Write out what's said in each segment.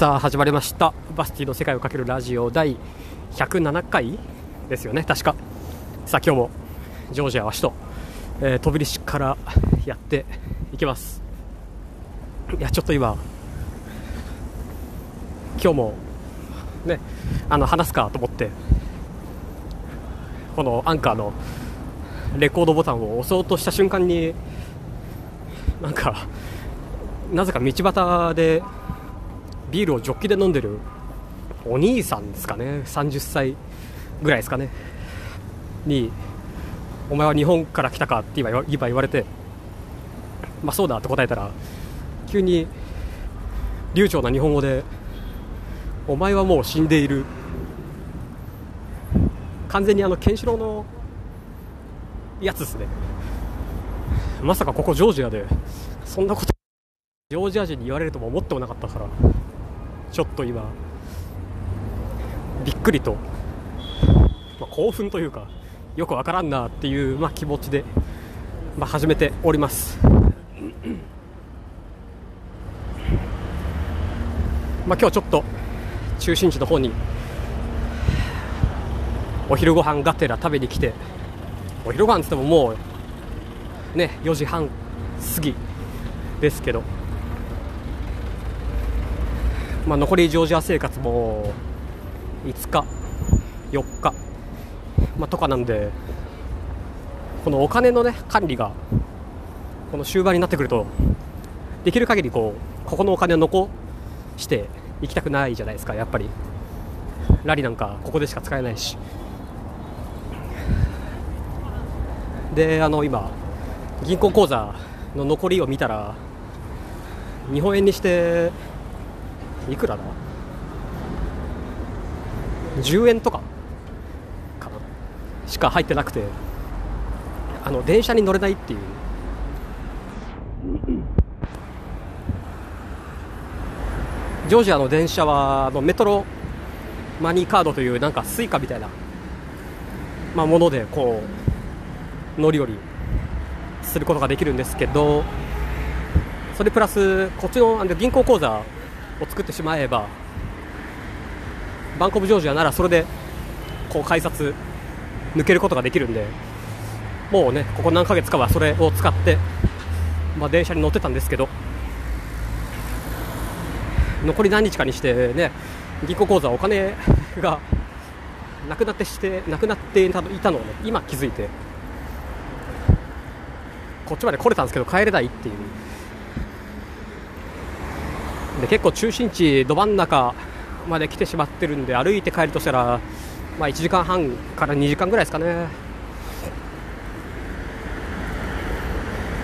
さあ始まりました。バスティの世界をかけるラジオ第107回ですよね。確か。さあ今日もジョージアは首都、えー、飛び出しからやっていきます。いやちょっと今今日もねあの話すかと思ってこのアンカーのレコードボタンを押そうとした瞬間になんかなぜか道端でビールをジョッキで飲んでるお兄さんですかね。30歳ぐらいですかね。にお前は日本から来たかって今今言われて。まあそうだって答えたら急に流暢な日本語でお前はもう死んでいる。完全にあのケンシロウのやつですね。まさかここジョージアでそんなことジョージア人に言われるとも思ってもなかったから。ちょっと今びっくりと、まあ、興奮というかよくわからんなっていう、まあ、気持ちで、まあ、始めております。まあ今日ちょっと中心地の方にお昼ご飯がてら食べに来てお昼ご飯っつってももうね4時半過ぎですけどまあ、残りジョージア生活も5日、4日、まあ、とかなんでこのお金の、ね、管理がこの終盤になってくるとできる限りこうここのお金を残していきたくないじゃないですかやっぱり。ラリなんかここでしか使えないし。であの今銀行口座の残りを見たら日本円にしていくらだ？10円とか？かな。しか入ってなくてあの電車に乗れないっていう。ジョージアの電車はあの Metro Money カードというなんか Suica みたいな、まあ、ものでこう乗り降りすることができるんですけどそれプラスこっちの銀行口座を作ってしまえば Bank of Georgia ならそれでこう改札抜けることができるんでもうねここ何ヶ月かはそれを使って、まあ、電車に乗ってたんですけど残り何日かにしてね銀行口座お金がなくなってしてなくなっていたのをね今気づいてこっちまで来れたんですけど帰れないっていう。で結構中心地ど真ん中まで来てしまってるんで歩いて帰るとしたら、まあ、1時間半から2時間ぐらいですかね。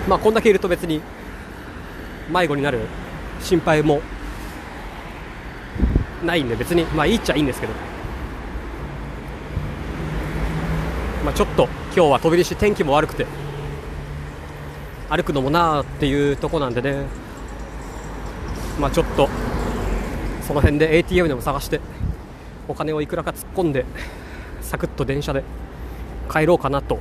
まあこんだけいると別に迷子になる心配もないんで別にまあいいっちゃいいんですけど、まあ、ちょっと今日は飛び出し天気も悪くて歩くのもなーっていうとこなんでね。まあ、ちょっとその辺で ATM でも探してお金をいくらか突っ込んでサクッと電車で帰ろうかなと。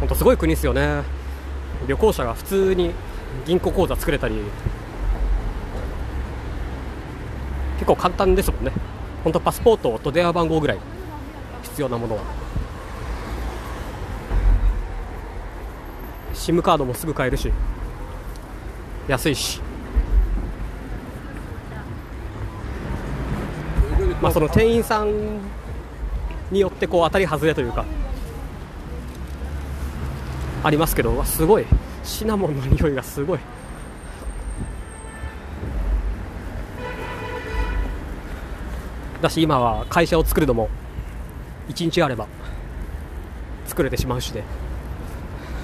本当すごい国ですよね。旅行者が普通に銀行口座作れたり結構簡単ですもんね。本当パスポートと電話番号ぐらい必要なものは。SIM カードもすぐ買えるし。安いし。まあその店員さんによってこう当たり外れというかありますけどすごい。シナモンの匂いがすごい。だし今は会社を作るのも1日あれば作れてしまうしで。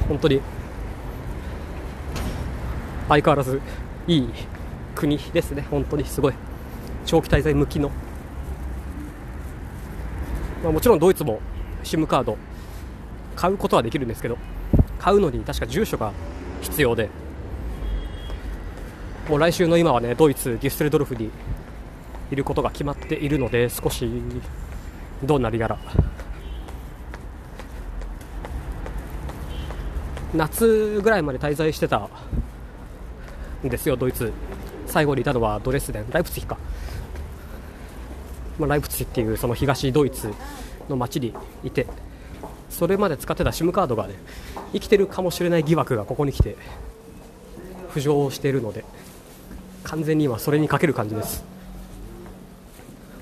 本当に相変わらずいい国ですね、本当にすごい。長期滞在向きの、まあ、もちろんドイツも SIM カード買うことはできるんですけど買うのに確か住所が必要で。もう来週の今はねドイツ、デュッセルドルフにいることが決まっているので少しどうなるやら。夏ぐらいまで滞在してたですよ、ドイツ。最後にいたのはドレスデン、ライプツィヒか。まあ、ライプツィっていうその東ドイツの街にいて、それまで使ってた SIM カードがね、生きてるかもしれない疑惑がここに来て浮上しているので、完全に今それにかける感じです。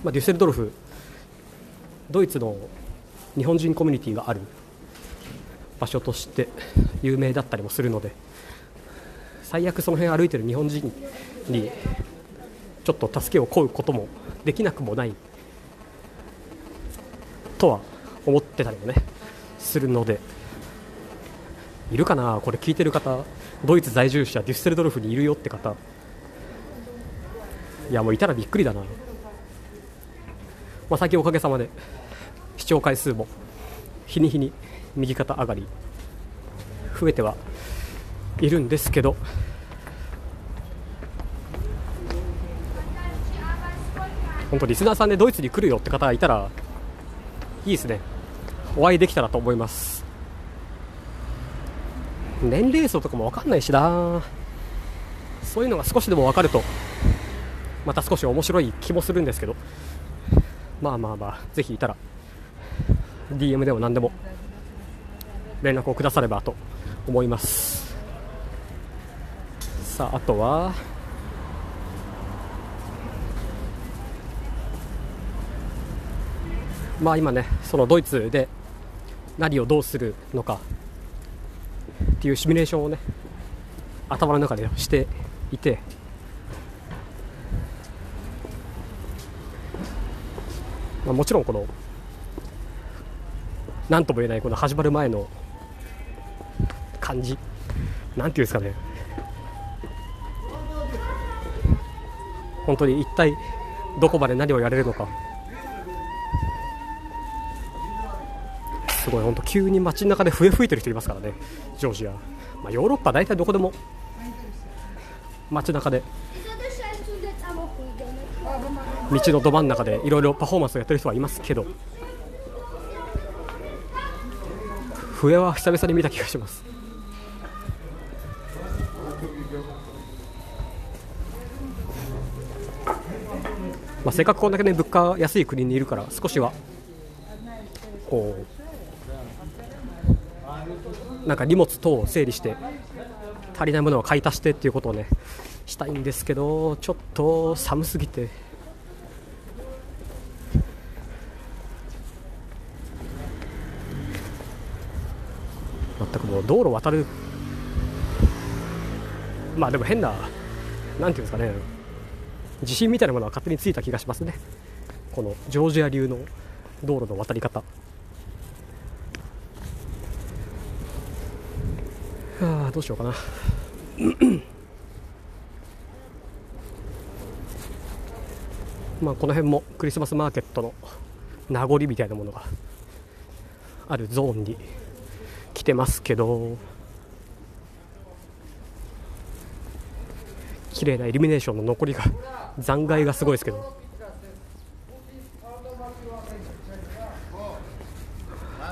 まあ、デュッセルドルフ、ドイツの日本人コミュニティがある場所として有名だったりもするので最悪その辺歩いてる日本人にちょっと助けを請うこともできなくもないとは思ってたりもねするのでいるかなこれ聞いてる方。ドイツ在住者デュッセルドルフにいるよって方。いやもういたらびっくりだな、まあ、最近おかげさまで視聴回数も日に日に右肩上がり。増えてはいるんですけど。本当リスナーさんでドイツに来るよって方がいたらいいですね。お会いできたらと思います。年齢層とかも分かんないしな。そういうのが少しでも分かるとまた少し面白い気もするんですけど。まあまあまあぜひいたら DM でも何でも連絡をくださればと思います。さああとは？まあ今ねそのドイツで何をどうするのかっていうシミュレーションをね頭の中でしていて。まあ、もちろんこの何とも言えないこの始まる前の感じ。なんていうんですかね。本当に一体どこまで何をやれるのか。すごい本当急に街中で笛吹いてる人いますからね。ジョージア、まあ、ヨーロッパ大体どこでも。街中で。道のど真ん中でいろいろパフォーマンスをやってる人はいますけど。笛は久々に見た気がします。まあ、せっかくこんだけね物価安い国にいるから少しはこうなんか荷物等を整理して足りないものを買い足してっていうことをねしたいんですけどちょっと寒すぎて。全くもう道路渡る。まあでも変ななんていうんですかね。自信みたいなものは勝手についた気がしますね。このジョージア流の道路の渡り方。はあどうしようかな。まあこの辺もクリスマスマーケットの名残みたいなものがあるゾーンに来てますけど。綺麗なイルミネーションの残りが残骸がすごいですけど。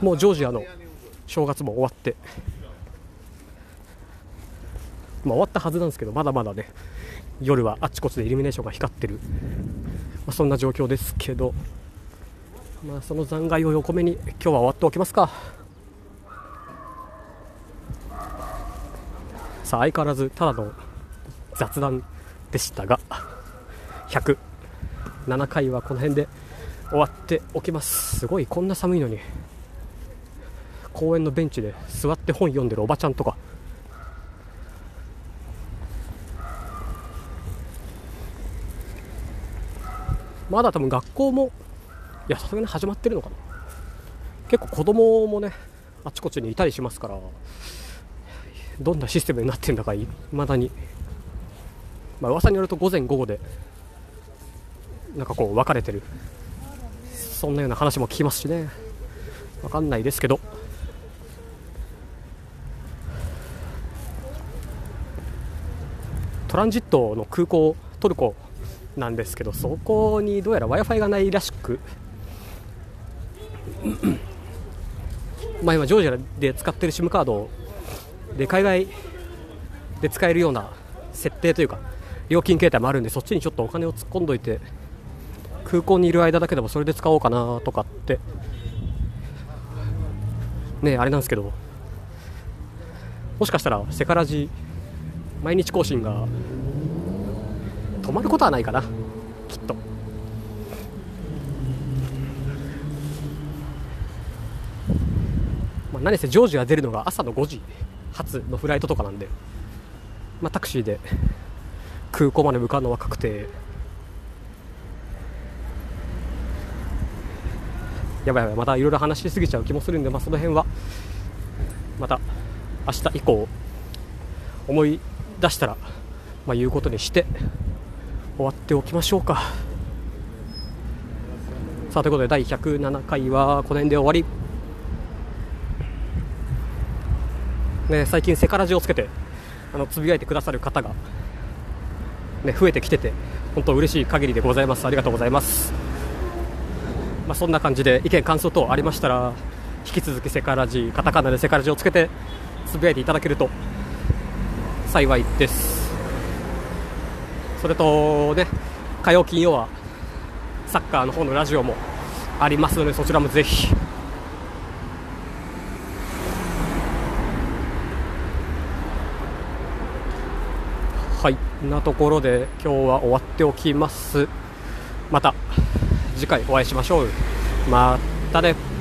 もうジョージアの正月も終わって、まあ、終わったはずなんですけどまだまだね夜はあちこちでイルミネーションが光ってる、まあ、そんな状況ですけど、まあ、その残骸を横目に今日は終わっておきますか。さあ相変わらずただの雑談でしたが。107回はこの辺で終わっておきます。すごいこんな寒いのに。公園のベンチで座って本読んでるおばちゃんとか。まだ多分学校もいやさすがに始まってるのかな。結構子供もねあちこちにいたりしますからどんなシステムになってるんだかいまだに。まあ噂によると午前午後でなんかこう分かれてる。そんなような話も聞きますしね。分かんないですけど。トランジットの空港トルコなんですけどそこにどうやら w i f i がないらしく。まあ今ジョージアで使ってる SIM カードで海外で使えるような設定というか料金形態もあるんでそっちにちょっとお金を突っ込んどいて空港にいる間だけでもそれで使おうかなとかって。ねあれなんですけど。もしかしたらセカラジ毎日更新が止まることはないかな。きっと。まあ、何せジョージが出るのが朝の5時発のフライトとかなんで、まあ、タクシーで空港まで向かうのは確定。やばいやばいまたいろいろ話しすぎちゃう気もするんで、まあ、その辺はまた明日以降思い出したら、まあ、言うことにして終わっておきましょうか。さあということで第107回はこの辺で終わり。ね、最近セカラジをつけてあのつぶやいてくださる方が、ね、増えてきてて本当嬉しい限りでございます。ありがとうございます、まあ、そんな感じで意見感想等ありましたら引き続きセカラジカタカナでセカラジをつけてつぶやいていただけると幸いです。それとね火曜金曜はサッカーの方のラジオもありますのでそちらもぜひはいなところで今日は終わっておきます。また。次回お会いしましょう。またね。